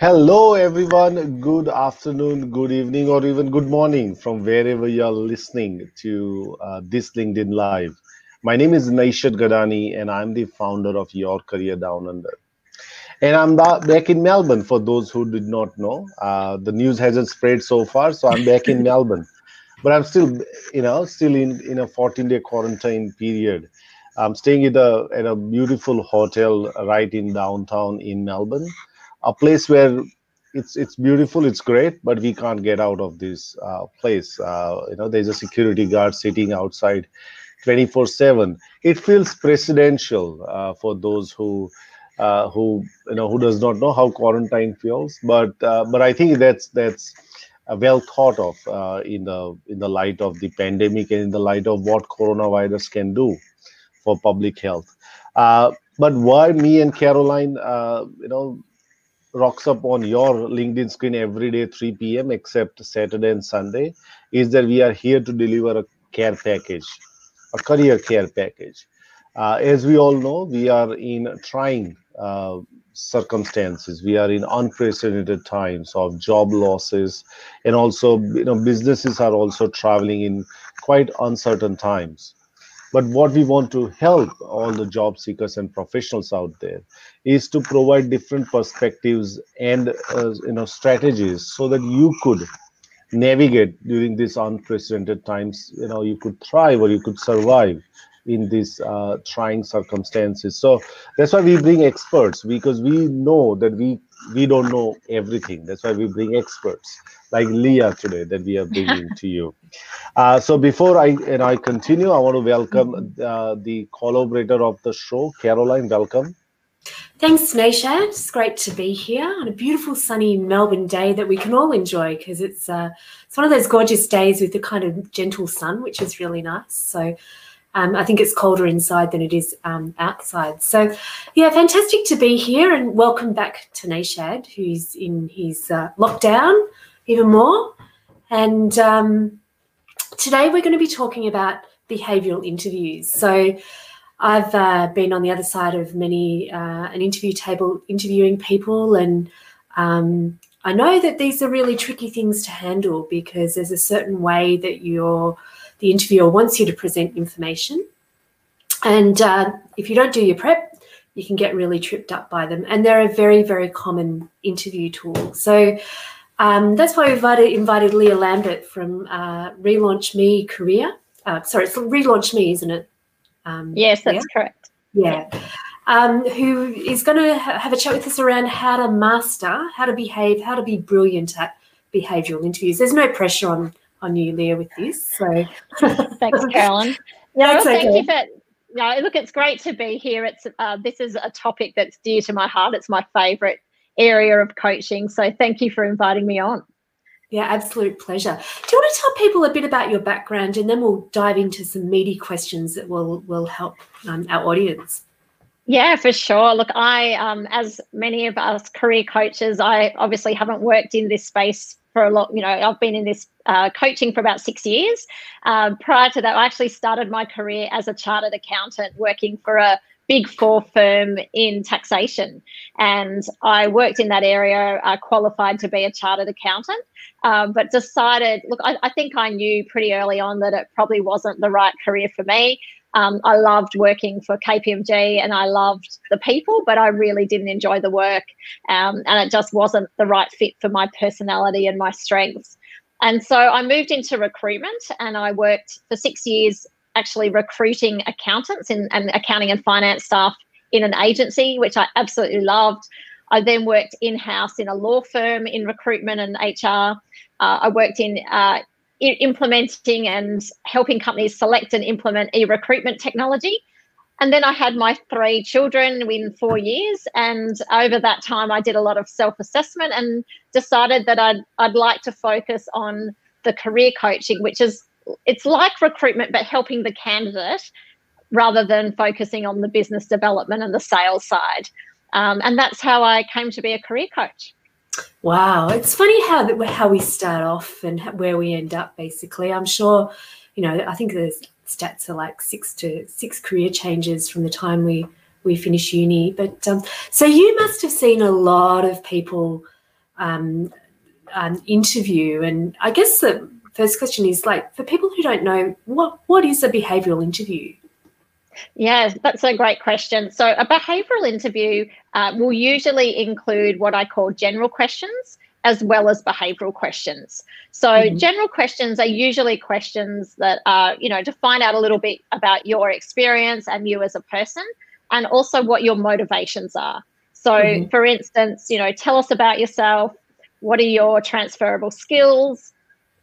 Hello, everyone. Good afternoon, good evening, or even good morning from wherever you're listening to uh, this LinkedIn Live. My name is Naishad Gadani, and I'm the founder of Your Career Down Under. And I'm back in Melbourne for those who did not know. Uh, the news hasn't spread so far, so I'm back in Melbourne. But I'm still, you know, still in, in a 14 day quarantine period. I'm staying at a, at a beautiful hotel right in downtown in Melbourne a place where it's it's beautiful it's great but we can't get out of this uh, place. Uh, you know there's a security guard sitting outside 24 7 it feels presidential uh, for those who uh, who you know who does not know how quarantine feels but uh, but i think that's that's well thought of uh, in the in the light of the pandemic and in the light of what coronavirus can do for public health. But why me and caroline you know rocks up on your LinkedIn screen every day, 3 p.m., except Saturday and Sunday, is that we are here to deliver a care package, a career care package. Uh, as we all know, we are in trying uh, circumstances. We are in unprecedented times of job losses, and also, you know, businesses are also traveling in quite uncertain times. But what we want to help all the job seekers and professionals out there is to provide different perspectives and uh, you know strategies so that you could navigate during these unprecedented times. You know, you could thrive or you could survive in these uh, trying circumstances. So that's why we bring experts because we know that we we don't know everything. That's why we bring experts like Leah today that we are bringing to you. Uh, so before I and I continue, I want to welcome uh, the collaborator of the show, Caroline. Welcome. Thanks, Naishad. It's great to be here on a beautiful sunny Melbourne day that we can all enjoy because it's uh, it's one of those gorgeous days with the kind of gentle sun, which is really nice. So um, I think it's colder inside than it is um, outside. So, yeah, fantastic to be here and welcome back to Naishad, who's in his uh, lockdown even more. And um, today we're going to be talking about behavioural interviews. So I've uh, been on the other side of many uh, an interview table interviewing people, and um, I know that these are really tricky things to handle because there's a certain way that your the interviewer wants you to present information, and uh, if you don't do your prep, you can get really tripped up by them. And they're a very very common interview tool. So um, that's why we invited, invited Leah Lambert from uh, Relaunch Me Career. Uh, sorry, it's Relaunch Me, isn't it? Um, yes, that's correct. Yeah. Um, who is going to ha- have a chat with us around how to master, how to behave, how to be brilliant at behavioural interviews. There's no pressure on on you, Leah, with this. So thanks, Carolyn. No, thank okay. you for. No, look, it's great to be here. It's uh, this is a topic that's dear to my heart. It's my favourite area of coaching. So thank you for inviting me on. Yeah, absolute pleasure. Do you want to tell people a bit about your background, and then we'll dive into some meaty questions that will will help um, our audience. Yeah, for sure. Look, I, um, as many of us career coaches, I obviously haven't worked in this space for a lot. You know, I've been in this uh, coaching for about six years. Uh, prior to that, I actually started my career as a chartered accountant, working for a big four firm in taxation. And I worked in that area, uh, qualified to be a chartered accountant, um, but decided, look, I, I, think I knew pretty early on that it probably wasn't the right career for me. Um, I loved working for KPMG and I loved the people, but I really didn't enjoy the work. Um, and it just wasn't the right fit for my personality and my strengths. And so I moved into recruitment and I worked for six years actually recruiting accountants in, and accounting and finance staff in an agency, which I absolutely loved. I then worked in house in a law firm in recruitment and HR. Uh, I worked in uh, implementing and helping companies select and implement e recruitment technology. And then I had my three children within four years. And over that time, I did a lot of self assessment and decided that I'd, I'd like to focus on the career coaching, which is it's like recruitment, but helping the candidate rather than focusing on the business development and the sales side. Um, and that's how I came to be a career coach. Wow, it's funny how how we start off and where we end up. Basically, I'm sure, you know, I think the stats are like six to six career changes from the time we we finish uni. But um, so you must have seen a lot of people um, um, interview, and I guess the first question is like for people who don't know what what is a behavioural interview. Yes, that's a great question. So, a behavioral interview uh, will usually include what I call general questions as well as behavioral questions. So, mm-hmm. general questions are usually questions that are, you know, to find out a little bit about your experience and you as a person, and also what your motivations are. So, mm-hmm. for instance, you know, tell us about yourself. What are your transferable skills?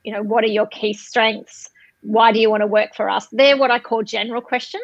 You know, what are your key strengths? Why do you want to work for us? They're what I call general questions.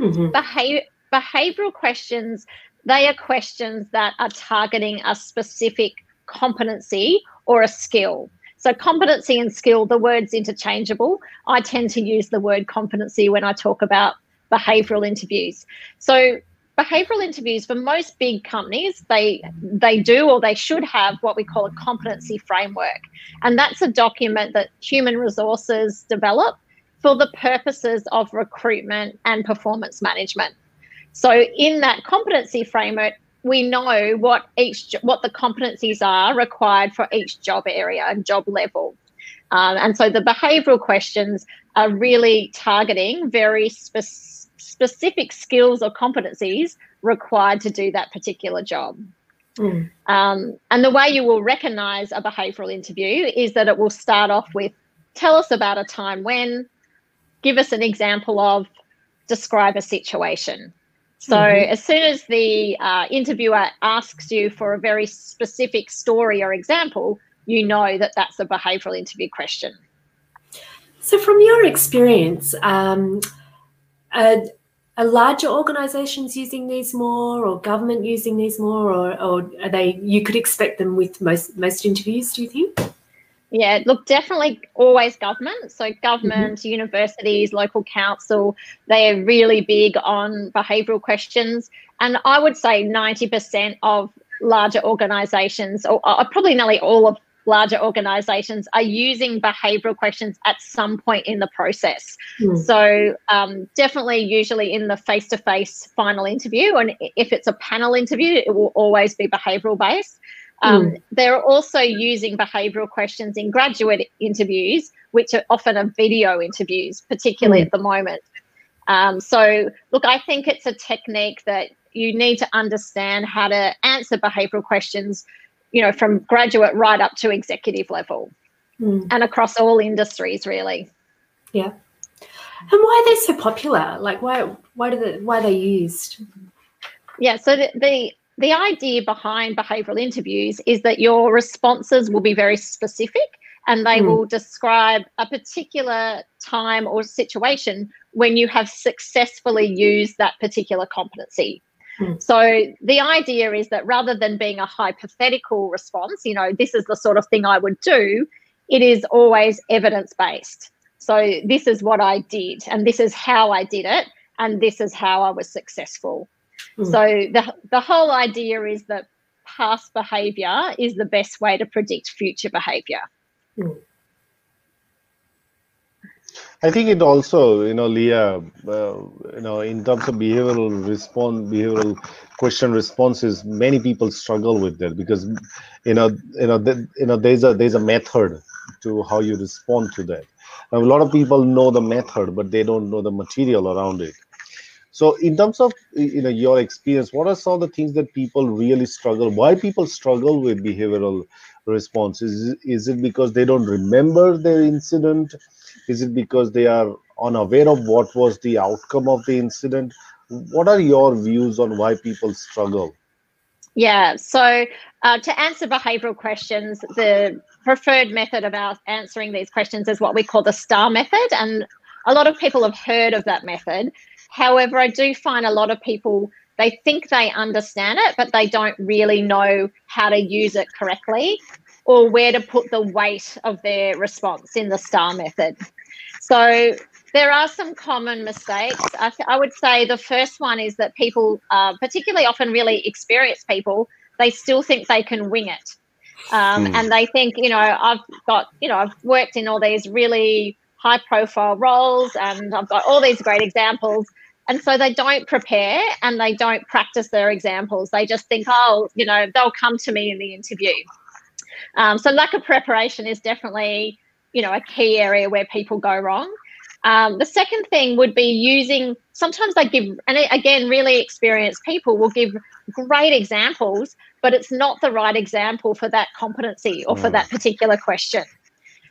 Mm-hmm. Behavior, behavioral questions, they are questions that are targeting a specific competency or a skill. So, competency and skill, the word's interchangeable. I tend to use the word competency when I talk about behavioral interviews. So, behavioral interviews for most big companies they they do or they should have what we call a competency framework and that's a document that human resources develop for the purposes of recruitment and performance management. So in that competency framework, we know what each what the competencies are required for each job area and job level. Um, and so the behavioral questions are really targeting very spe- specific skills or competencies required to do that particular job. Mm. Um, and the way you will recognize a behavioral interview is that it will start off with tell us about a time when, give us an example of describe a situation. So mm-hmm. as soon as the uh, interviewer asks you for a very specific story or example, you know that that's a behavioural interview question. So from your experience, um, are, are larger organisations using these more, or government using these more, or, or are they? You could expect them with most most interviews. Do you think? Yeah, look, definitely always government. So, government, mm-hmm. universities, local council, they are really big on behavioural questions. And I would say 90% of larger organisations, or, or probably nearly all of larger organisations, are using behavioural questions at some point in the process. Mm. So, um, definitely, usually in the face to face final interview. And if it's a panel interview, it will always be behavioural based. Um, mm. They're also using behavioural questions in graduate interviews, which are often are video interviews, particularly mm. at the moment. Um, so, look, I think it's a technique that you need to understand how to answer behavioural questions, you know, from graduate right up to executive level mm. and across all industries, really. Yeah. And why are they so popular? Like, why why do they why are they used? Yeah, so the, the the idea behind behavioral interviews is that your responses will be very specific and they mm. will describe a particular time or situation when you have successfully used that particular competency. Mm. So the idea is that rather than being a hypothetical response, you know, this is the sort of thing I would do, it is always evidence based. So this is what I did, and this is how I did it, and this is how I was successful. Mm. So the the whole idea is that past behavior is the best way to predict future behavior. Mm. I think it also, you know, Leah, uh, you know, in terms of behavioral response, behavioral question responses, many people struggle with that because, you know, you know, the, you know, there's a there's a method to how you respond to that. Now, a lot of people know the method, but they don't know the material around it. So, in terms of you know your experience, what are some of the things that people really struggle? Why people struggle with behavioral responses? Is, it because they don't remember their incident? Is it because they are unaware of what was the outcome of the incident? What are your views on why people struggle? Yeah. So uh, to answer behavioral questions, the preferred method of our answering these questions is what we call the STAR method. And a lot of people have heard of that method. However, I do find a lot of people they think they understand it, but they don't really know how to use it correctly or where to put the weight of their response in the STAR method. So there are some common mistakes. I, th- I would say the first one is that people, uh, particularly often really experienced people, they still think they can wing it. Um, mm. And they think, you know, I've got, you know, I've worked in all these really high profile roles and I've got all these great examples. And so they don't prepare and they don't practice their examples. They just think, oh, you know, they'll come to me in the interview. Um, so lack of preparation is definitely, you know, a key area where people go wrong. Um, the second thing would be using, sometimes they give, and again, really experienced people will give great examples, but it's not the right example for that competency or for mm. that particular question.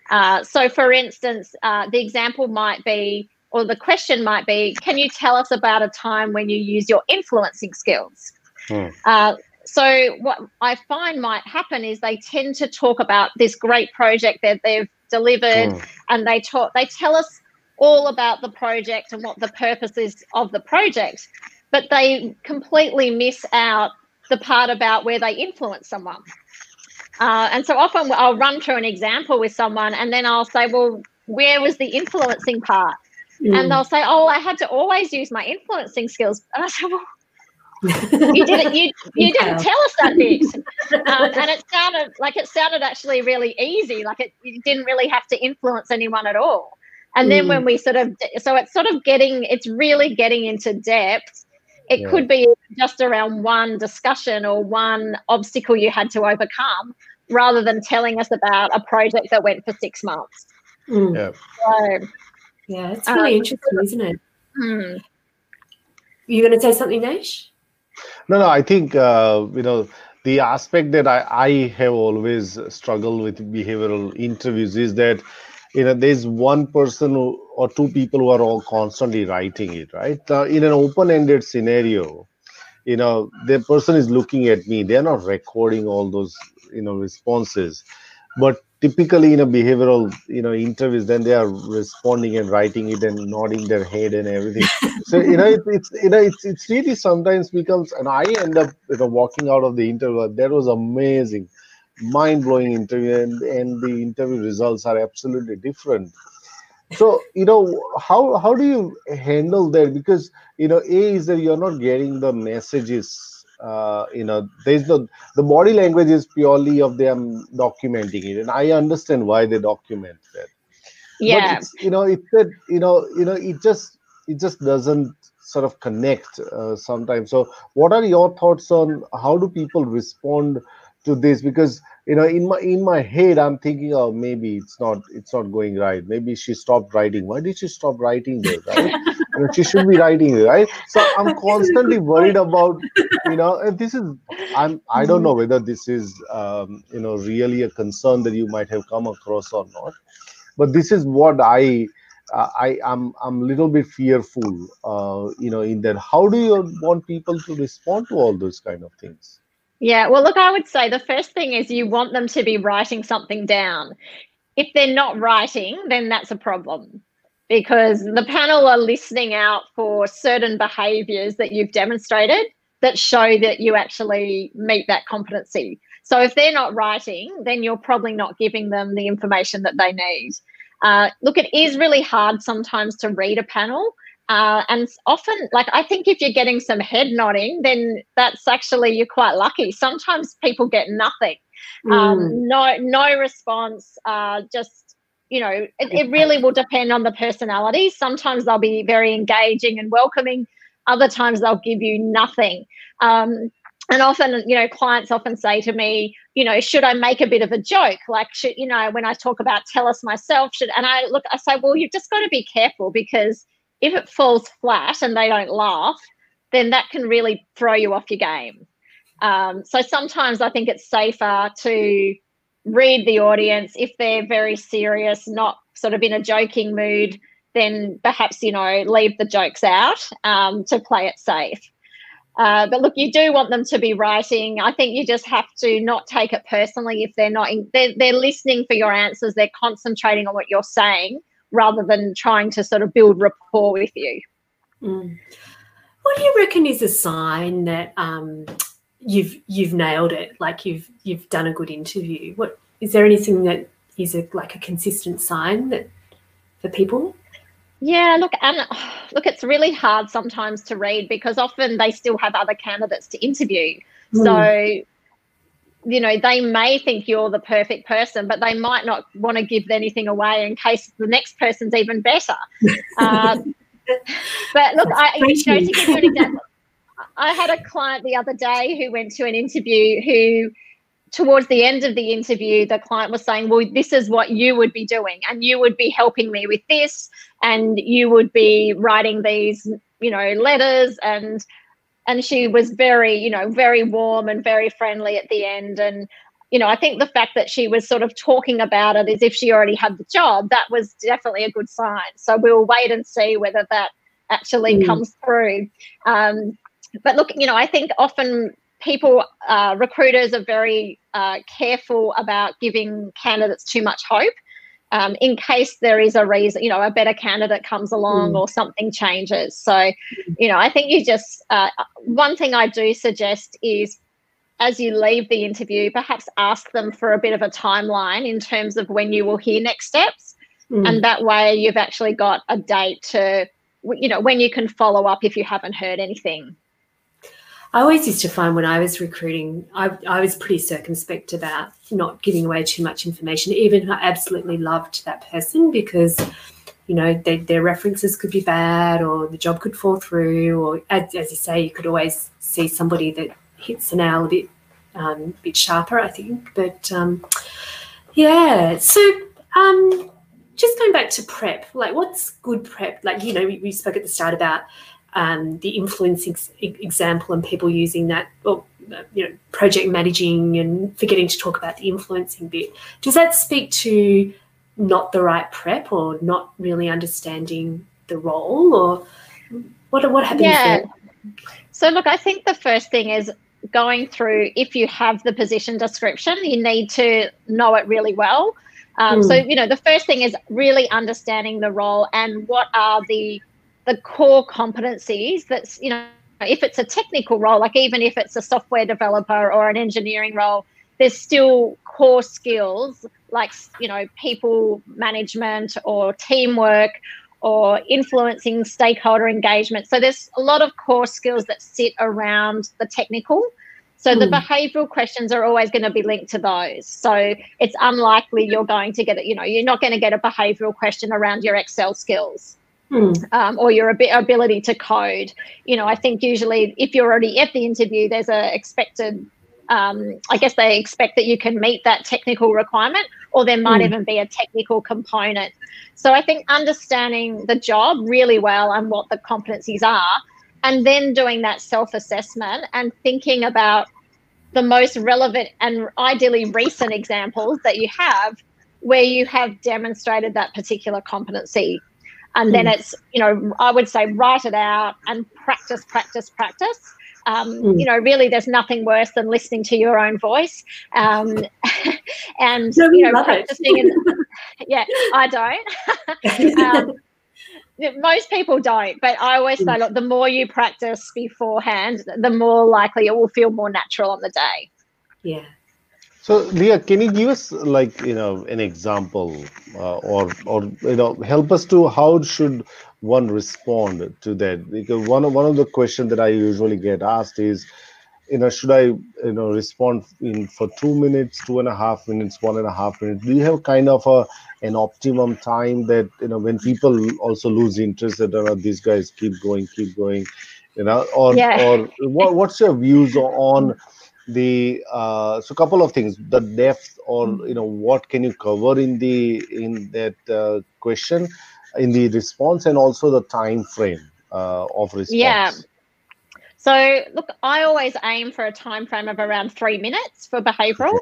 Uh, so, for instance, uh, the example might be, or the question might be, can you tell us about a time when you use your influencing skills? Mm. Uh, so, what I find might happen is they tend to talk about this great project that they've delivered, mm. and they talk, they tell us all about the project and what the purpose is of the project, but they completely miss out the part about where they influence someone. Uh, and so often I'll run through an example with someone and then I'll say, well, where was the influencing part? Mm. And they'll say, oh, I had to always use my influencing skills. And I say, well, you didn't you you didn't tell us that bit um, and it sounded like it sounded actually really easy like it you didn't really have to influence anyone at all and then mm. when we sort of, so it's sort of getting, it's really getting into depth. It yeah. could be just around one discussion or one obstacle you had to overcome rather than telling us about a project that went for six months. Mm. Yeah. So, yeah, it's really um, interesting, isn't it? Mm. you going to say something, Nash? No, no, I think, uh, you know, the aspect that I, I have always struggled with behavioral interviews is that you know there's one person who, or two people who are all constantly writing it right? In an open-ended scenario you know the person is looking at me. They're not recording all those you know responses. But typically in a behavioral you know interviews then they are responding and writing it and nodding their head and everything. So you know it, it's you know it's, it's really sometimes becomes and i end up you know walking out of the interview. That was amazing mind-blowing interview and, and the interview results are absolutely different. So you know how how do you handle that? Because you know a is that you're not getting the messages uh, you know there's no the body language is purely of them documenting it and i understand why they document that. Yeah. you know it said you know you know it just it just doesn't sort of connect uh, sometimes. So what are your thoughts on how do people respond to this because you know in my in my head i'm thinking oh maybe it's not it's not going right. Maybe she stopped writing. Why did she stop writing there right? You know, she should be writing right? So i'm constantly worried about you know and this is i'm i don't know whether this is um, you know really a concern that you might have come across or not but this is what i uh, I am I'm a little bit fearful, uh, you know, in that. How do you want people to respond to all those kind of things? Yeah, well, look, I would say the first thing is you want them to be writing something down. If they're not writing, then that's a problem because the panel are listening out for certain behaviors that you've demonstrated that show that you actually meet that competency. So if they're not writing, then you're probably not giving them the information that they need. Uh, look, it is really hard sometimes to read a panel uh, and often, like I think if you're getting some head nodding, then that's actually you're quite lucky. Sometimes people get nothing, um, mm. um, no no response. Uh, just you know, it, it really will depend on the personality. Sometimes they'll be very engaging and welcoming. Other times they'll give you nothing. Um, and often, you know, clients often say to me, you know, should I make a bit of a joke? Like, should you know, when I talk about tell us myself, should and I look, I say, well, you've just got to be careful because if it falls flat and they don't laugh, then that can really throw you off your game. Um, so sometimes I think it's safer to read the audience if they're very serious, not sort of in a joking mood. Then perhaps you know leave the jokes out um, to play it safe. Uh, but look, you do want them to be writing. I think you just have to not take it personally if they're not. In, they're, they're listening for your answers. They're concentrating on what you're saying rather than trying to sort of build rapport with you. Mm. What do you reckon is a sign that um, you've you've nailed it? Like you've you've done a good interview. What is there anything that is a, like a consistent sign that for people? Yeah, look, and look, it's really hard sometimes to read because often they still have other candidates to interview. Mm. So, you know, they may think you're the perfect person, but they might not want to give anything away in case the next person's even better. uh, but look, I, you know, to give you an example, I had a client the other day who went to an interview who towards the end of the interview, the client was saying, Well, this is what you would be doing, and you would be helping me with this, and you would be writing these, you know, letters and and she was very, you know, very warm and very friendly at the end. And, you know, I think the fact that she was sort of talking about it as if she already had the job, that was definitely a good sign. So we'll wait and see whether that actually mm. comes through. Um, but look, you know, I think often people, uh, recruiters are very uh, careful about giving candidates too much hope. Um, in case there is a reason, you know, a better candidate comes along mm. or something changes. So, you know, I think you just, uh, one thing I do suggest is as you leave the interview, perhaps ask them for a bit of a timeline in terms of when you will hear next steps. Mm. And that way you've actually got a date to, you know, when you can follow up if you haven't heard anything. I always used to find when I was recruiting, I, I was pretty circumspect about not giving away too much information, even if I absolutely loved that person because, you know, they, their references could be bad or the job could fall through, or as, as you say, you could always see somebody that hits the nail a bit, um, bit sharper, I think. But um, yeah, so um, just going back to prep, like what's good prep? Like, you know, we, we spoke at the start about um, the influencing example and people using that, or you know, project managing and forgetting to talk about the influencing bit. Does that speak to not the right prep or not really understanding the role, or what what happens yeah. there? So look, I think the first thing is going through if you have the position description, you need to know it really well. Um, mm. So, hmm. you know, the first thing is really understanding the role and what are the the core competencies that's you know if it's a technical role like even if it's a software developer or an engineering role there's still core skills like you know people management or teamwork or influencing stakeholder engagement so there's a lot of core skills that sit around the technical so mm. the hmm. behavioral questions are always going to be linked to those so it's unlikely you're going to get it you know you're not going to get a behavioral question around your excel skills Hmm. Um, or your ab- ability to code. You know, I think usually if you're already at the interview, there's a expected. Um, I guess they expect that you can meet that technical requirement, or there might hmm. even be a technical component. So I think understanding the job really well and what the competencies are, and then doing that self assessment and thinking about the most relevant and ideally recent examples that you have where you have demonstrated that particular competency and then mm. it's you know i would say write it out and practice practice practice um, mm. you know really there's nothing worse than listening to your own voice um, and no, you know practicing and, yeah i don't um, most people don't but i always say mm. look the more you practice beforehand the more likely it will feel more natural on the day yeah so, Leah, can you give us like you know an example, uh, or or you know help us to how should one respond to that? Because one of one of the questions that I usually get asked is, you know, should I you know respond in for two minutes, two and a half minutes, one and a half minutes? Do you have kind of a an optimum time that you know when people also lose interest that oh, these guys keep going, keep going, you know, or yeah. or what, what's your views on the uh, so a couple of things the depth or hmm. you know what can you cover in the in that uh, question in the response and also the time frame uh, of response yeah so look i always aim for a time frame of around three minutes for behavioral okay.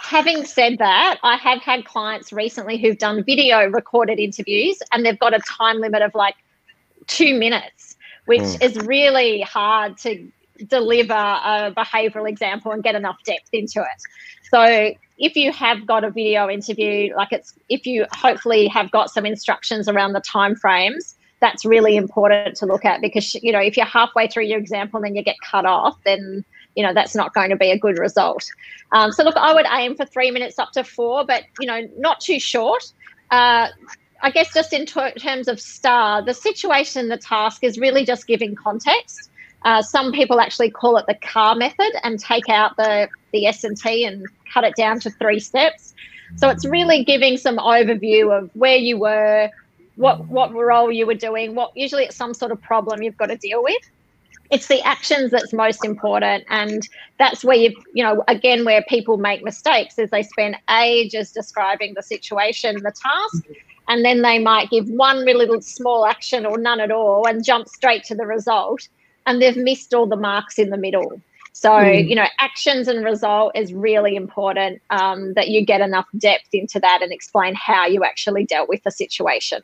having said that i have had clients recently who've done video recorded interviews and they've got a time limit of like two minutes which mm. is really hard to deliver a behavioral example and get enough depth into it. So if you have got a video interview, like it's if you hopefully have got some instructions around the time frames, that's really important to look at because you know if you're halfway through your example and then you get cut off, then you know that's not going to be a good result. Um, so look, I would aim for three minutes up to four, but you know not too short. Uh, I guess just in terms of star, the situation, the task is really just giving context. Uh, some people actually call it the CAR method and take out the the S and T and cut it down to three steps. So it's really giving some overview of where you were, what what role you were doing, what usually it's some sort of problem you've got to deal with. It's the actions that's most important, and that's where you you know again where people make mistakes is they spend ages describing the situation, the task, and then they might give one really little small action or none at all and jump straight to the result, and they've missed all the marks in the middle. So, mm. you know, actions and result is really important um, that you get enough depth into that and explain how you actually dealt with the situation.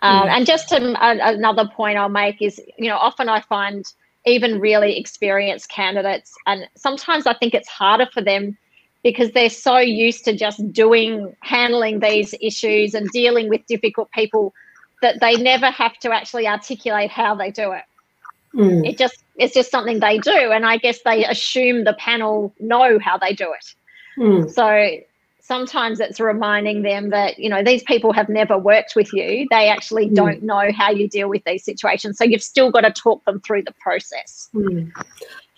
Um, mm. And just to, uh, another point I'll make is, you know, often I find even really experienced candidates, and sometimes I think it's harder for them because they're so used to just doing, handling these issues and dealing with difficult people that they never have to actually articulate how they do it. Mm. It just it's just something they do, and I guess they assume the panel know how they do it. Mm. So sometimes it's reminding them that you know these people have never worked with you; they actually mm. don't know how you deal with these situations. So you've still got to talk them through the process. Mm.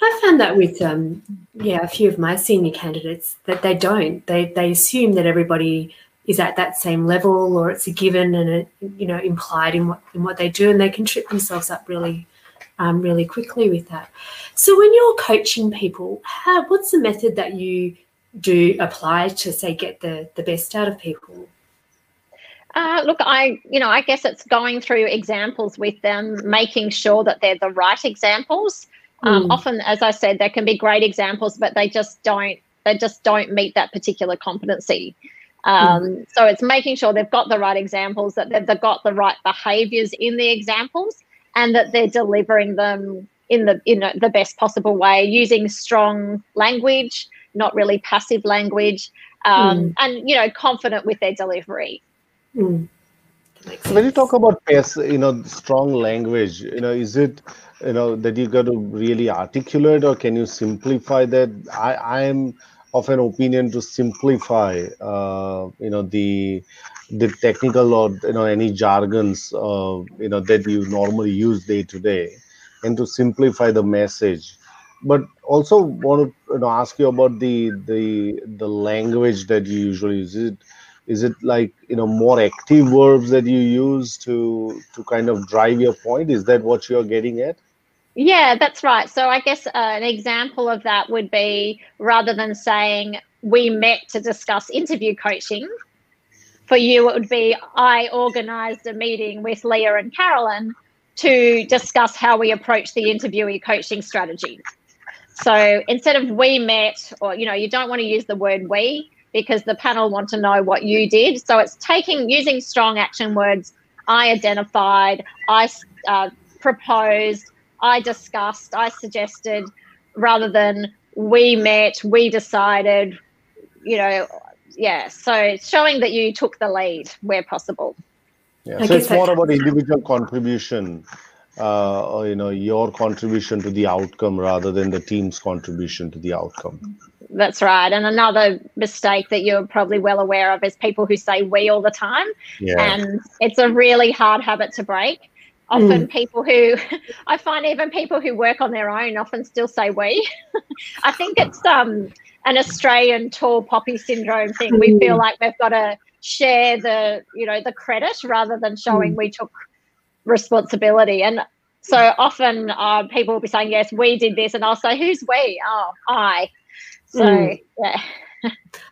I found that with um, yeah a few of my senior candidates that they don't. They they assume that everybody is at that same level or it's a given and it you know implied in what in what they do and they can trip themselves up really um, really quickly with that. So when you're coaching people, how, what's the method that you do apply to say get the the best out of people? Uh, look, I you know I guess it's going through examples with them, making sure that they're the right examples. Um, mm. Often, as I said, there can be great examples, but they just don't they just don't meet that particular competency. Um, mm. So it's making sure they've got the right examples, that they've, they've got the right behaviours in the examples, and that they're delivering them in the in the best possible way using strong language not really passive language um, mm. and you know confident with their delivery mm. when you talk about pass you know strong language you know is it you know that you got to really articulate or can you simplify that i i am of an opinion to simplify uh, you know the the technical or you know any jargons uh, you know that you normally use day to day and to simplify the message. But also want to you know, ask you about the the the language that you usually use. Is it is it like you know more active verbs that you use to to kind of drive your point? Is that what you're getting at? Yeah that's right. So i guess uh, an example of that would be rather than saying we met to discuss interview coaching for you, it would be I organised a meeting with Leah and Carolyn to discuss how we approach the interviewee coaching strategy. So instead of we met, or you know, you don't want to use the word we because the panel want to know what you did. So it's taking using strong action words. I identified, I uh, proposed, I discussed, I suggested, rather than we met, we decided. You know, yeah, so showing that you took the lead where possible. Yeah, so it's more about individual contribution, uh, or you know, your contribution to the outcome rather than the team's contribution to the outcome. That's right. And another mistake that you're probably well aware of is people who say we all the time. Yeah. And it's a really hard habit to break. Often mm. people who I find even people who work on their own often still say we. I think it's um an Australian tall poppy syndrome thing. We feel mm. like we've got to share the, you know, the credit rather than showing mm. we took responsibility. And so often uh, people will be saying, yes, we did this. And I'll say, who's we? Oh, I. So, mm. yeah. I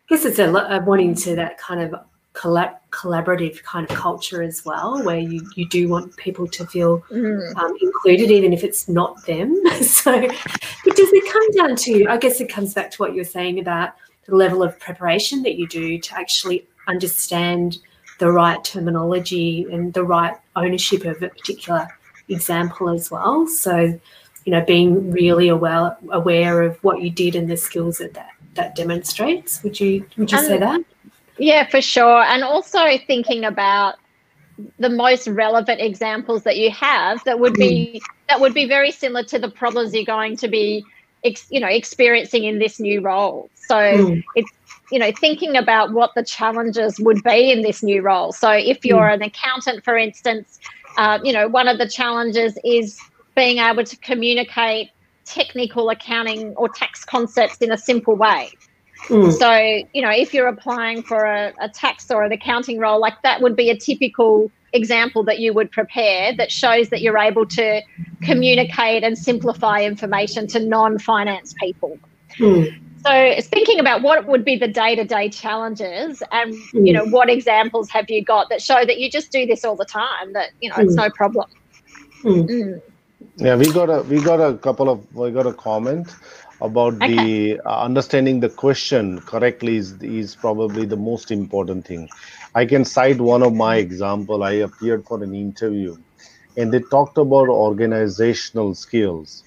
guess it's a, a wanting to that kind of collab- collaborative kind of culture as well, where you, you do want people to feel mm. um, included, even if it's not them. so, but does it come down to, I guess it comes back to what you're saying about the level of preparation that you do to actually understand the right terminology and the right ownership of a particular example as well. So, you know, being really aware aware of what you did and the skills that that, that demonstrates. Would you would you and, say that? Yeah, for sure. And also thinking about the most relevant examples that you have that would be mm. that would be very similar to the problems you're going to be ex, you know experiencing in this new role so mm. it's you know thinking about what the challenges would be in this new role so if you're mm. an accountant for instance uh, you know one of the challenges is being able to communicate technical accounting or tax concepts in a simple way Mm. So, you know, if you're applying for a, a tax or an accounting role, like that would be a typical example that you would prepare that shows that you're able to communicate and simplify information to non-finance people. Mm. So thinking about what would be the day-to-day challenges and mm. you know what examples have you got that show that you just do this all the time that you know mm. it's no problem. Mm. Mm. Yeah, we got a we got a couple of we got a comment about okay. the uh, understanding the question correctly is, is probably the most important thing. I can cite one of my example. I appeared for an interview and they talked about organizational skills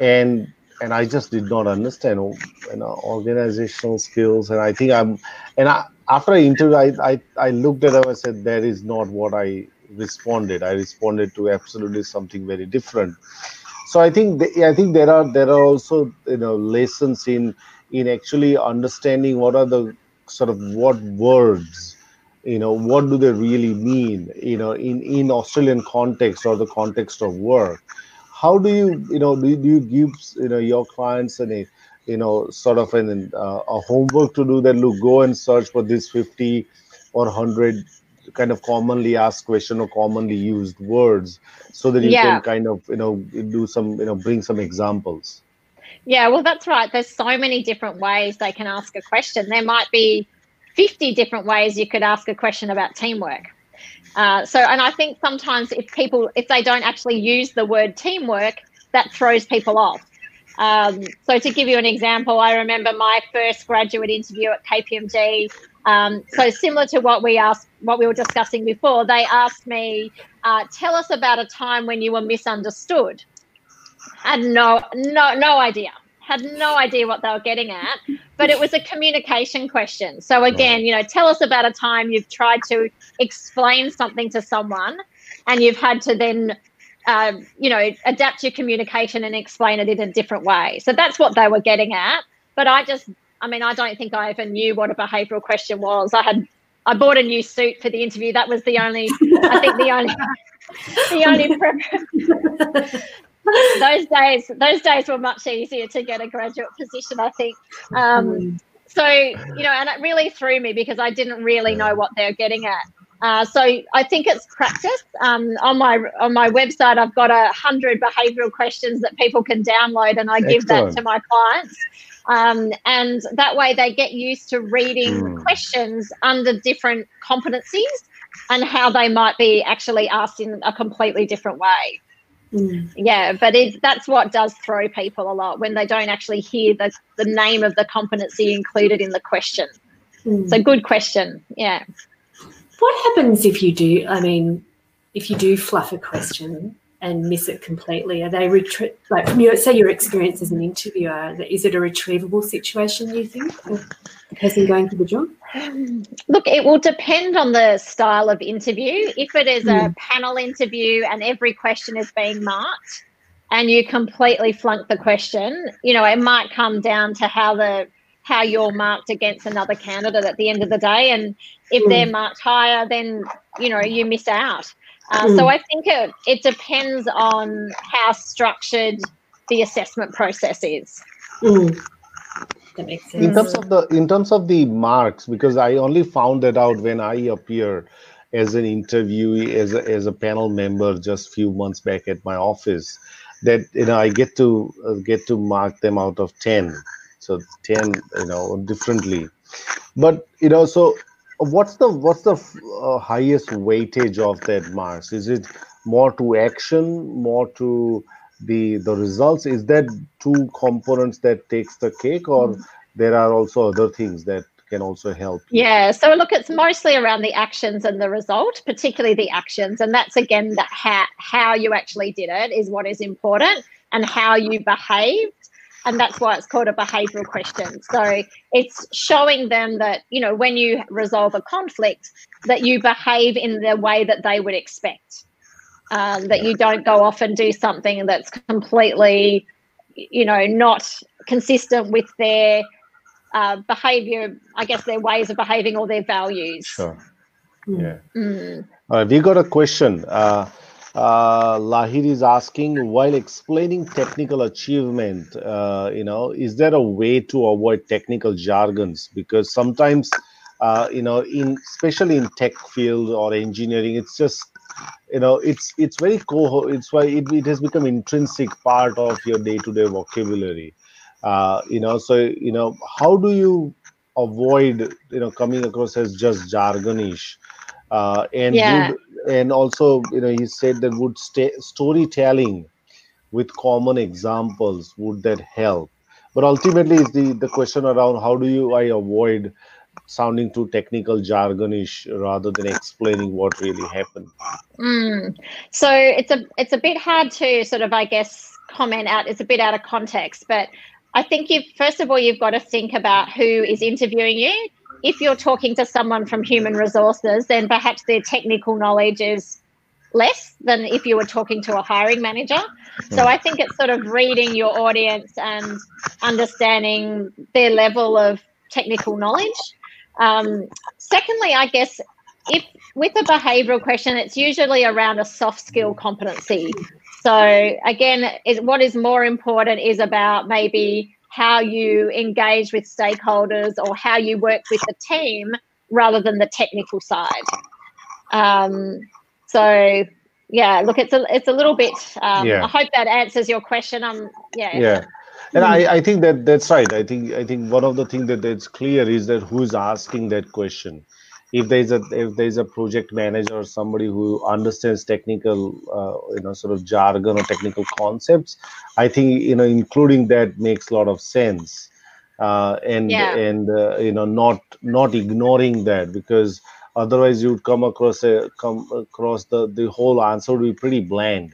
and and i just did not understand oh, you know organizational skills and i think i'm and I, after i interview I, I i looked at them i said that is not what i responded. I responded to absolutely something very different so i think i think there are there are also you know lessons in in actually understanding what are the sort of what words you know what do they really mean you know in in australian context or the context of work. How do you you know do, do you give you know your clients any you know sort of an uh, a homework to do that look go and search for this 50 or 100 kind of commonly asked question or commonly used words so that you yeah. can kind of you know do some you know bring some examples. Yeah well that's right. There's so many different ways they can ask a question. There might be 50 different ways you could ask a question about teamwork. Uh, so and i think sometimes if people if they don't actually use the word teamwork that throws people off. Um, so to give you an example, I remember my first graduate interview at KPMG um, so similar to what we asked, what we were discussing before, they asked me, uh, "Tell us about a time when you were misunderstood." Had no, no, no idea. Had no idea what they were getting at, but it was a communication question. So again, you know, tell us about a time you've tried to explain something to someone, and you've had to then uh, you know, adapt your communication and explain it in a different way. So that's what they were getting at. But I just I mean, I don't think I even knew what a behavioural question was. I had I bought a new suit for the interview. That was the only I think the only the only prep. those days those days were much easier to get a graduate position, I think. Um, so you know, and it really threw me because I didn't really know what they're getting at. Uh, so I think it's practice. Um, on my on my website, I've got a hundred behavioural questions that people can download, and I Excellent. give that to my clients. Um, and that way they get used to reading mm. questions under different competencies and how they might be actually asked in a completely different way. Mm. Yeah, but it, that's what does throw people a lot when they don't actually hear the, the name of the competency included in the question. Mm. So, good question. Yeah. What happens if you do? I mean, if you do fluff a question and miss it completely? Are they retrie- like from your say your experience as an interviewer? Is it a retrievable situation? You think the person going for the job? Look, it will depend on the style of interview. If it is mm. a hmm. panel interview and every question is being marked, and you completely flunk the question, you know, it might come down to how the how you're marked against another candidate at the end of the day. And if mm. they're marked higher, then you know you miss out. Uh, mm. So I think it, it depends on how structured the assessment process is. Mm. That makes sense. In terms of the in terms of the marks, because I only found that out when I appear as an interviewee, as a, as a panel member, just few months back at my office, that you know I get to uh, get to mark them out of ten, so ten, you know, differently. But you know, so what's the what's the uh, highest weightage of that marks is it more to action more to the the results? Is that two components that takes the cake or mm. there are also other things that can also help yeah so look it's mostly around the actions and the result particularly the actions and that's again that how, how you actually did it is what is important and how you behaved and that's why it's called a behavioral question so it's showing them that you know when you resolve a conflict that you behave in the way that they would expect um, that you don't go off and do something that's completely you know not consistent with their uh, behavior i guess their ways of behaving or their values Sure. Mm. Yeah. Mm. Uh, we got a question. Uh, uh, Lahir is asking, while explaining technical achievement, uh, you know, is there a way to avoid technical jargons? Because sometimes, uh, you know, in especially in tech field or engineering, it's just, you know, it's it's very co. It's why it, it has become intrinsic part of your day-to-day vocabulary. Uh, you know, so you know, how do you avoid, you know, coming across as just jargonish? Uh, and Yeah. And also you know he said that would stay storytelling with common examples would that help but ultimately is the the question around how do you i avoid sounding too technical jargonish rather than explaining what really happened Mm. So it's a it's a bit hard to sort of I guess comment out. It's a bit out of context, but I think you first of all you've got to think about who is interviewing you. If you're talking to someone from human resources, then perhaps their technical knowledge is less than if you were talking to a hiring manager. So I think it's sort of reading your audience and understanding their level of technical knowledge. Um, secondly, I guess if with a behavioral question, it's usually around a soft skill competency. So again, is what is more important is about maybe how you engage with stakeholders or how you work with the team rather than the technical side. Um, so yeah, look, it's a it's a little bit. Um, Yeah. I hope that answers your question. Um, yeah. yeah and I, I think that that's right i think i think one of the things that that's clear is that who's asking that question if there's a if there's a project manager or somebody who understands technical uh, you know sort of jargon or technical concepts i think you know including that makes a lot of sense uh, and Yeah. and uh, you know not not ignoring that because otherwise you'd come across a come across the the whole answer would be pretty bland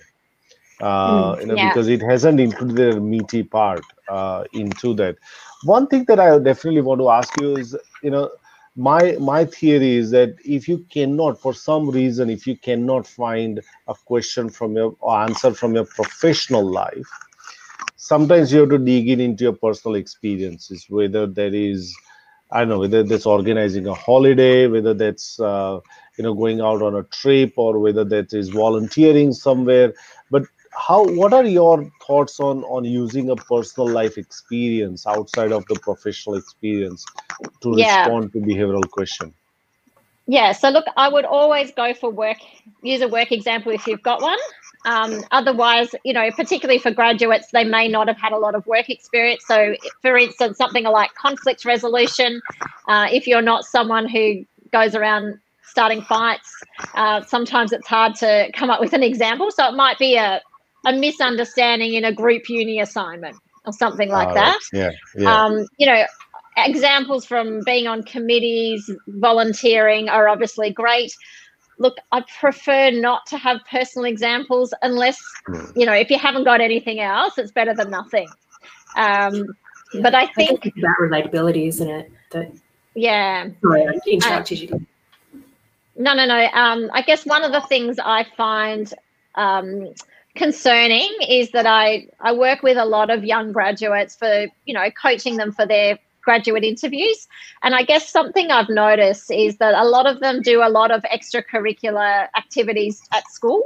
uh, you know, Yeah. because it hasn't included the meaty part uh, into that. One thing that I definitely want to ask you is, you know, my my theory is that if you cannot, for some reason, if you cannot find a question from your answer from your professional life, sometimes you have to dig in into your personal experiences, whether there is I don't know whether that's organizing a holiday, whether that's uh, you know going out on a trip, or whether that is volunteering somewhere. But how? What are your thoughts on on using a personal life experience outside of the professional experience to Yeah. respond to behavioral question? Yeah, so look, I would always go for work, use a work example if you've got one. Um, otherwise, you know, particularly for graduates, they may not have had a lot of work experience. So, for instance, something like conflict resolution, uh, if you're not someone who goes around starting fights, uh, sometimes it's hard to come up with an example. So, it might be a, a misunderstanding in a group uni assignment or something like Ah, that Yeah, yeah. um, you know, examples from being on committees, volunteering are obviously great. Look, I prefer not to have personal examples unless, Mm. you know, if you haven't got anything else, it's better than nothing. Um, But I think- it's about relatability, isn't it? That yeah. sorry, I interrupted you. No, no, no. Um, I guess one of the things I find um, concerning is that I, I work with a lot of young graduates for, you know, coaching them for their graduate interviews. And I guess something I've noticed is that a lot of them do a lot of extracurricular activities at school.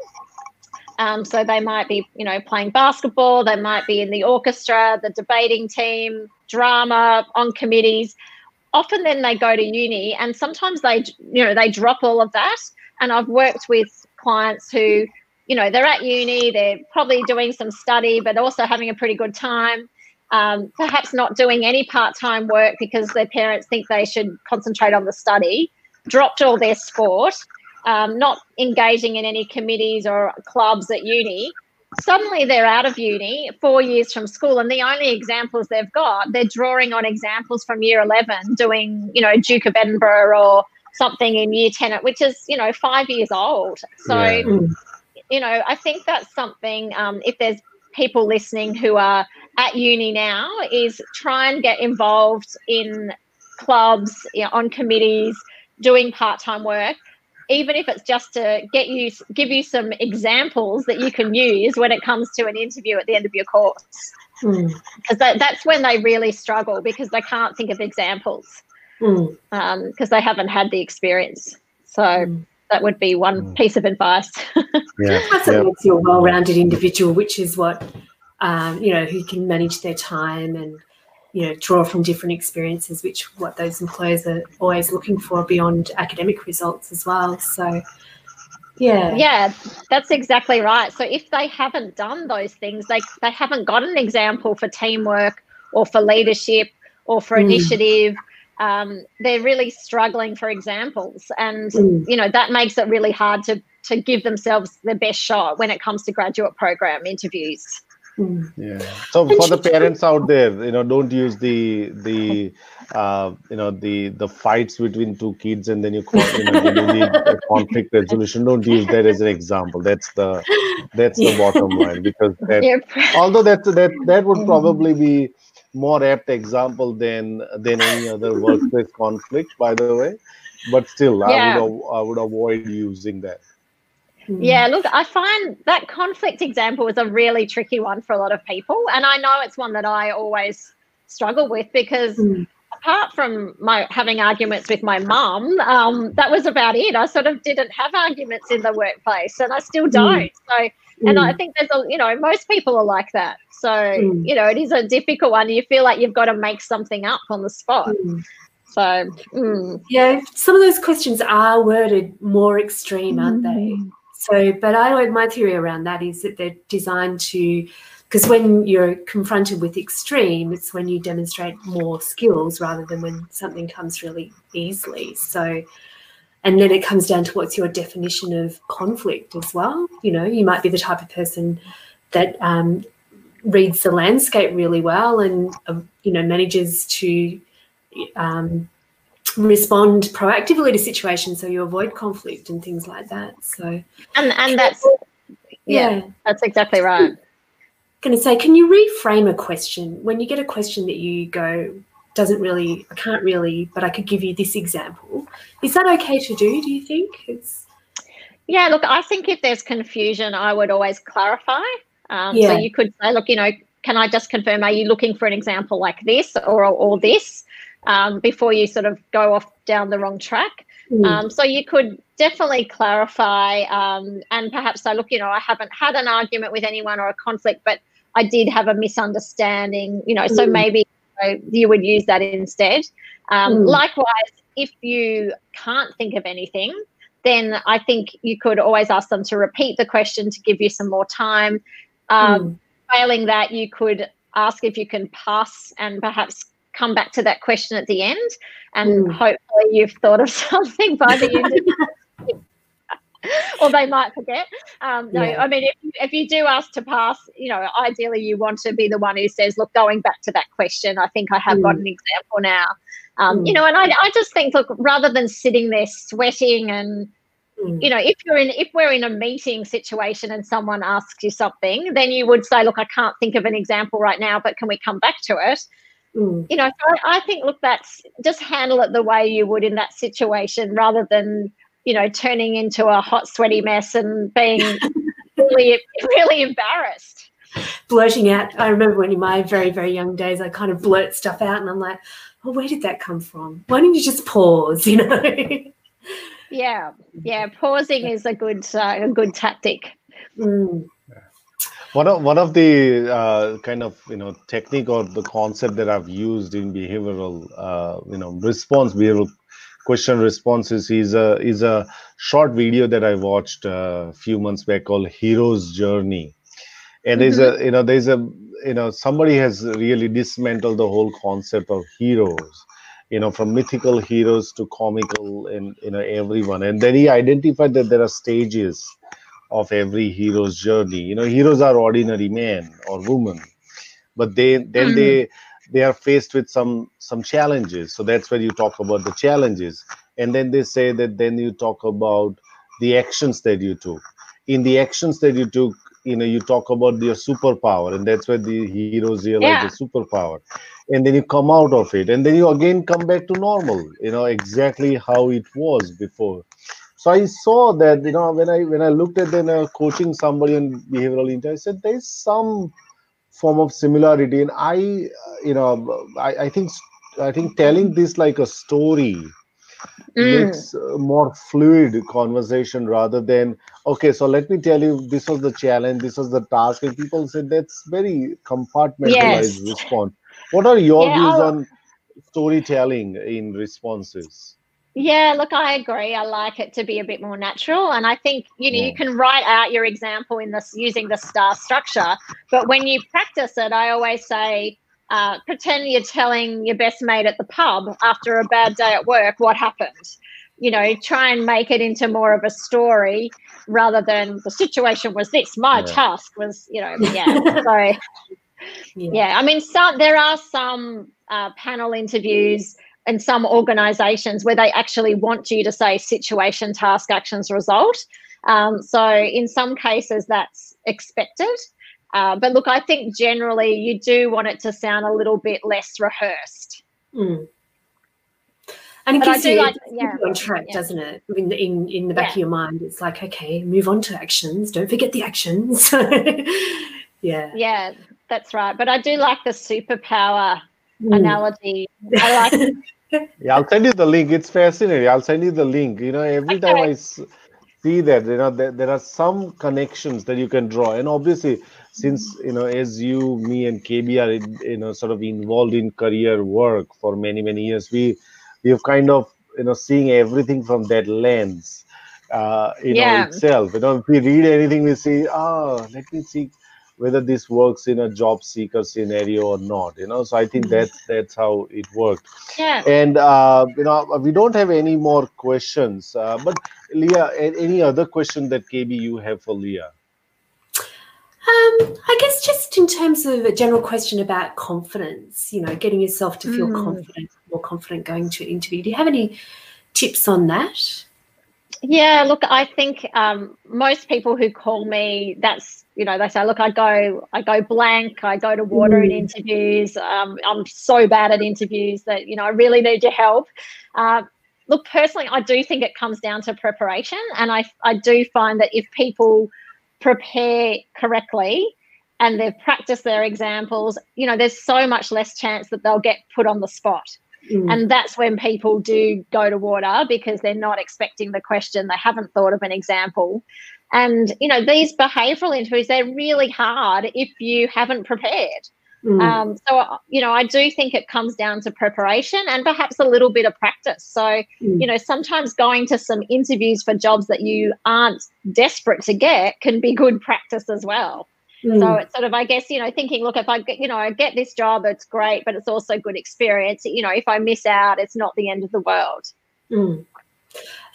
Um, so they might be, you know, playing basketball, they might be in the orchestra, the debating team, drama, on committees often then they go to uni and sometimes they you know they drop all of that and i've worked with clients who you know they're at uni they're probably doing some study but also having a pretty good time. Um, perhaps not doing any part-time work because their parents think they should concentrate on the study. Dropped all their sport um, not engaging in any committees or clubs at uni. Suddenly they're out of uni four years from school and the only examples they've got they're drawing on examples from year 11 doing you know duke of edinburgh or something in year 10 which is you know five years old. So Yeah. You know i think that's something um, if there's people listening who are at uni now is try and get involved in clubs, you know, on committees, doing part-time work, even if it's just to get you give you some examples that you can use when it comes to an interview at the end of your course. Because mm. that, that's when they really struggle because they can't think of examples because mm. um, they haven't had the experience. So mm. That would be one hmm. piece of advice. yeah, that's yeah. makes you a well-rounded individual, which is what um, you know who can manage their time and you know draw from different experiences, which what those employers are always looking for beyond academic results as well. So. Yeah. Yeah, that's exactly right. So if they haven't done those things, they they haven't got an example for teamwork or for leadership or for mm. initiative um, they're really struggling for examples and mm. you know that makes it really hard to to give themselves the best shot when it comes to graduate program interviews mm. yeah so for the parents out there you know don't use the the uh, you know the the fights between two kids and then you, call, you know you need a conflict resolution don't use that as an example that's the that's the bottom line because that, although that that that would mm. probably be more apt example than than any other workplace conflict, by the way. But still, yeah. I would I would avoid using that. Hmm. Yeah, look, I find that conflict example is a really tricky one for a lot of people, and I know it's one that I always struggle with because. Mm. Apart from my having arguments with my mum, um, that was about it. I sort of didn't have arguments in the workplace, and I still hmm. don't. Mm. So and mm. I think there's a, you know, most people are like that. So, mm. you know, it is a difficult one. You feel like you've got to make something up on the spot. Mm. So, mm. yeah, some of those questions are worded more extreme, aren't they? Mm. So, but I my theory around that is that they're designed to, because when you're confronted with extreme, it's when you demonstrate more skills rather than when something comes really easily. So, and then it comes down to what's your definition of conflict as well. You know, you might be the type of person that um, reads the landscape really well and uh, you know manages to um, respond proactively to situations so you avoid conflict and things like that. So and and that's yeah, yeah. that's exactly right. Going to say, can you reframe a question when you get a question that you go, doesn't really, I can't really, but I could give you this example. Is that okay to do? Do you think it's? Yeah, look, I think if there's confusion, I would always clarify. Um, yeah. So you could say, look, you know, can I just confirm? Are you looking for an example like this or or this um, before you sort of go off down the wrong track? Mm. Um, so you could definitely clarify um, and perhaps say, look, you know, I haven't had an argument with anyone or a conflict, but I did have a misunderstanding. You know, mm. so maybe so you would use that instead. Um, mm. Likewise, if you can't think of anything, then I think you could always ask them to repeat the question to give you some more time. Um, mm. Failing that, you could ask if you can pass and perhaps come back to that question at the end. And mm. hopefully, you've thought of something by the end. or they might forget. Um, no, yeah. I mean, if, if you do ask to pass, you know, ideally you want to be the one who says, look, going back to that question, I think I have mm. got an example now. Um, mm. You know, and I, I just think, look, rather than sitting there sweating and, mm. you know, if you're in, if we're in a meeting situation and someone asks you something, then you would say, look, I can't think of an example right now, but can we come back to it? Mm. You know, so I, I think, look, that's just handle it the way you would in that situation rather than you know, turning into a hot, sweaty mess and being really, really embarrassed. Blurting out. I remember when in my very, very young days, I kind of blurt stuff out and I'm like, oh, where did that come from? Why don't you just pause, you know? yeah, yeah. Pausing is a good, uh, a good tactic. Mm. One of one of the uh, kind of you know technique or the concept that I've used in behavioral uh, you know response behavioral question responses is a is a short video that I watched a few months back called Hero's Journey, and there's mm-hmm. a you know there's a you know somebody has really dismantled the whole concept of heroes, you know from mythical heroes to comical and you know everyone, and then he identified that there are stages of every hero's journey. You know, heroes are ordinary men or women, but they then mm-hmm. they they are faced with some some challenges. So that's where you talk about the challenges. And then they say that then you talk about the actions that you took. In the actions that you took you know you talk about your superpower and that's where the heroes realize Yeah. the superpower. And then you come out of it and then you again come back to normal you know exactly how it was before. So i saw that you know when i when i looked at then uh, coaching somebody on behavioral intelligence i said there's some form of similarity and i you know i, I think i think telling this like a story Mm. makes more fluid conversation rather than okay so let me tell you this was the challenge this was the task and people said that's very compartmentalized Yes. response what are your Yeah, views I'll- on storytelling in responses Yeah, look, I agree. I like it to be a bit more natural, and I think you know you can write out your example in this using the star structure. But when you practice it, I always say, uh, pretend you're telling your best mate at the pub after a bad day at work what happened. You know, try and make it into more of a story rather than the situation was this. My Yeah. task was, you know, yeah. so yeah, I mean, some there are some uh, panel interviews and some organisations where they actually want you to say situation, task, actions, result. Um, so in some cases, that's expected. Uh, but look, I think generally you do want it to sound a little bit less rehearsed. Mm. And it gives do you, like- yeah, on track, yeah. doesn't it? In, the, in in the back Yeah. of your mind, it's like, okay, move on to actions. Don't forget the actions. yeah. Yeah, that's right. But I do like the superpower Mm. analogy. I like yeah i'll send you the link. It's fascinating. I'll send you the link. You know every time I see that you know there, there are some connections that you can draw. And obviously since you know as you me and kb are in, you know sort of involved in career work for many many years we we've kind of you know seeing everything from that lens uh you know itself. You know if we read anything we see oh let me see whether this works in a job seeker scenario or not you know so i think that's that's how it worked yeah. and uh, you know we don't have any more questions uh, but leah any other question that kb you have for leah Um, I guess just in terms of a general question about confidence, you know, getting yourself to feel Mm. confident, more confident going to an interview. Do you have any tips on that? Yeah, look, I think um, most people who call me, that's you know, they say, look, I go, I go blank, I go to water in Mm. interviews. Um, I'm so bad at interviews that you know I really need your help. Uh, look, personally, I do think it comes down to preparation, and I I do find that if people prepare correctly and they've practiced their examples, you know, there's so much less chance that they'll get put on the spot. Mm. And that's when people do go to water because they're not expecting the question. They haven't thought of an example. And, you know, these behavioral interviews, they're really hard if you haven't prepared. Mm. Um, so, uh, you know, I do think it comes down to preparation and perhaps a little bit of practice. So, Mm. you know, sometimes going to some interviews for jobs that you aren't desperate to get can be good practice as well. So Mm. it's sort of, I guess, you know, thinking, look, if I get, you know, I get this job, it's great, but it's also good experience. You know, if I miss out, it's not the end of the world. Mm.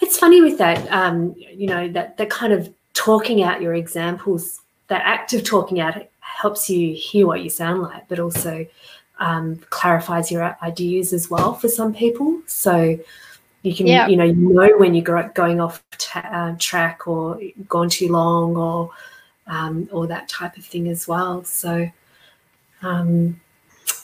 It's funny with that, um, you know, that that kind of talking out your examples, that act of talking out helps you hear what you sound like, but also um, clarifies your ideas as well for some people. So you can, Yeah. you know, you know when you're going off ta- uh, track or gone too long or um, or that type of thing as well. So um,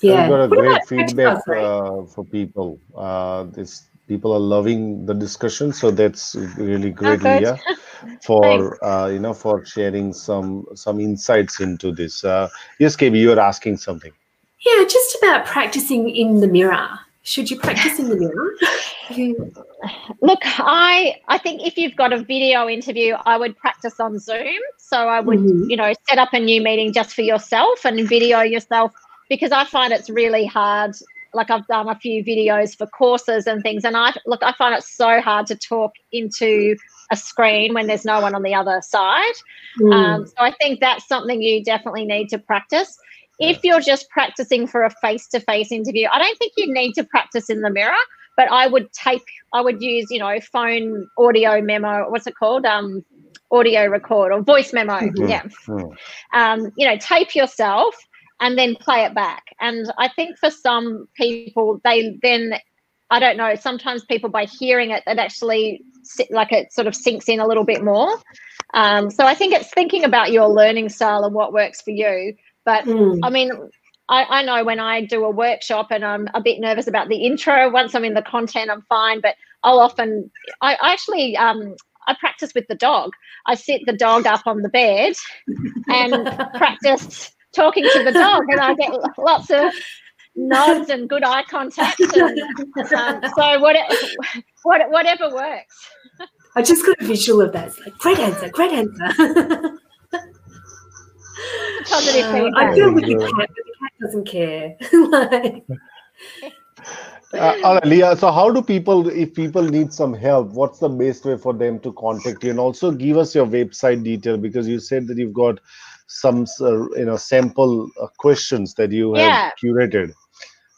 yeah, We've got a What great about feedback uh, for people. Uh, this people are loving the discussion, so that's really great, good. Leah, for uh, you know for sharing some some insights into this. Uh, yes, KB, you are asking something. Yeah, just about practicing in the mirror. Should you practice in the mirror? You- Look, I I think if you've got a video interview, I would practice on Zoom. So I would, Mhm. you know, set up a new meeting just for yourself and video yourself because I find it's really hard. Like I've done a few videos for courses and things, and I look, I find it so hard to talk into a screen when there's no one on the other side. Mm. Um, so I think that's something you definitely need to practice. If you're just practicing for a face-to-face interview, I don't think you need to practice in the mirror. But I would tape. I would use, you know, phone audio memo. What's it called? Um, audio record or voice memo. Mhm. Yeah. Hmm. Um, you know, tape yourself and then play it back. And I think for some people, they then I don't know. Sometimes people by hearing it, it actually like it sort of sinks in a little bit more. Um, so I think it's thinking about your learning style and what works for you. But mm. I mean, I, I, know when I do a workshop and I'm a bit nervous about the intro. Once I'm in the content, I'm fine. But I'll often, I, I actually, um, I practice with the dog. I sit the dog up on the bed and practice talking to the dog, and I get lots of nods and good eye contact. And, um, so what, what, whatever works. I just got a visual of that. It's like great answer, great answer. Positive uh, feedback. I feel with the cat, but the cat doesn't care. like, uh, all right, Leah. So, how do people, if people need some help, what's the best way for them to contact you? And also give us your website detail because you said that you've got some, uh, you know, sample uh, questions that you yeah. have curated.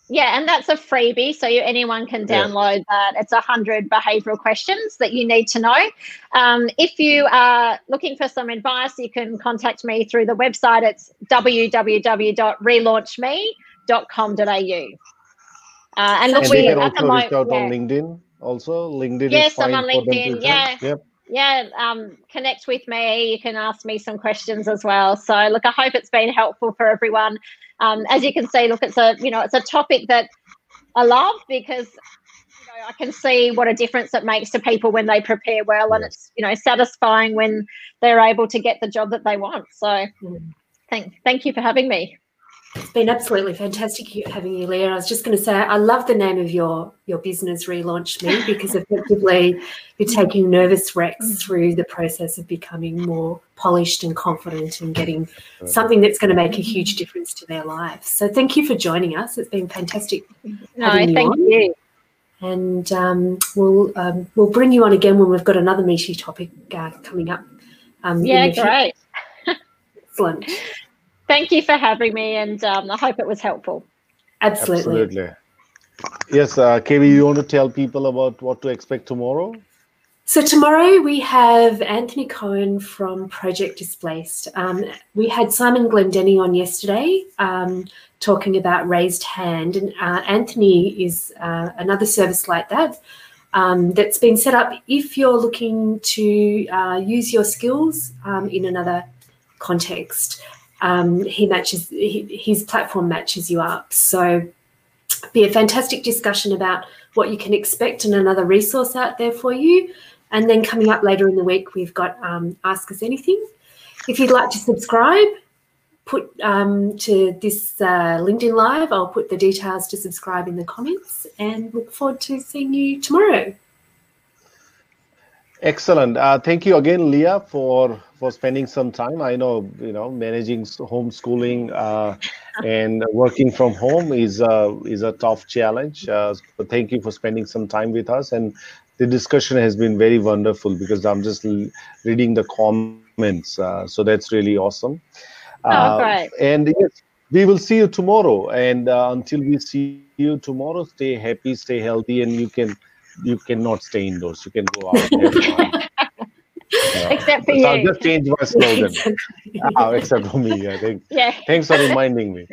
Yeah, and that's a freebie, so you, anyone can download yeah. that. It's a hundred behavioural questions that you need to know. Um, if you are looking for some advice, you can contact me through the website. It's www.relaunchme.com.au. Uh, and look, and we also reach out yeah. on LinkedIn. Also, LinkedIn. Yes, I'm on LinkedIn. Yeah. Yep. Yeah, um, connect with me. You can ask me some questions as well. So, look, I hope it's been helpful for everyone. Um, as you can see, look, it's a you know it's a topic that I love because you know, I can see what a difference it makes to people when they prepare well, and it's you know satisfying when they're able to get the job that they want. So, thank thank you for having me. It's been absolutely fantastic having you, Leah. I was just going to say, I love the name of your your business, Relaunch Me, because effectively you're taking nervous wrecks mm. through the process of becoming more polished and confident and getting something that's going to make a huge difference to their lives. So thank you for joining us. It's been fantastic. No, you thank on. you. And um, we'll um, we'll bring you on again when we've got another meaty topic uh, coming up. Um, yeah, great. Excellent. Thank you for having me, and um, I hope it was helpful. Absolutely. Absolutely. Yes, uh, KB, you want to tell people about what to expect tomorrow? So tomorrow we have Anthony Cohen from Project Displaced. Um, we had Simon Glendenny on yesterday um, talking about raised hand, and uh, Anthony is uh, another service like that um, that's been set up if you're looking to uh, use your skills um, in another context um, he matches he, his platform matches you up. So be a fantastic discussion about what you can expect and another resource out there for you. And then coming up later in the week, we've got um, Ask Us Anything. If you'd like to subscribe, put um, to this uh, LinkedIn Live. I'll put the details to subscribe in the comments and look forward to seeing you tomorrow. Excellent. Uh, thank you again, Leah, for for spending some time. I know you know managing homeschooling uh, and working from home is uh, is a tough challenge. Uh, but thank you for spending some time with us, and the discussion has been very wonderful because I'm just reading the comments. Uh, so that's really awesome. Oh, uh, great. And yes, we will see you tomorrow. And until we see you tomorrow, stay happy, stay healthy, and you can you cannot stay indoors. You can go out. yeah. Except for so you. I'll just change my slogan. oh, except for me, I think. Yeah. Thanks for reminding me.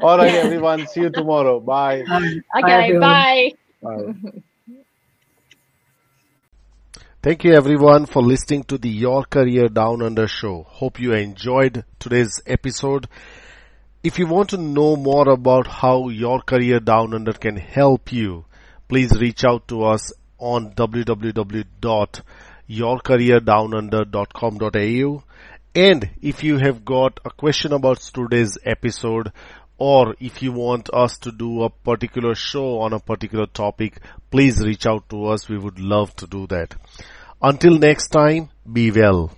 All right, everyone. See you tomorrow. Bye. Okay, bye. bye. Thank you everyone for listening to the Your Career Down Under show. Hope you enjoyed today's episode. If you want to know more about how Your Career Down Under can help you, please reach out to us on www.yourcareerdownunder.com.au. And if you have got a question about today's episode, or if you want us to do a particular show on a particular topic, please reach out to us. We would love to do that. Until next time, be well.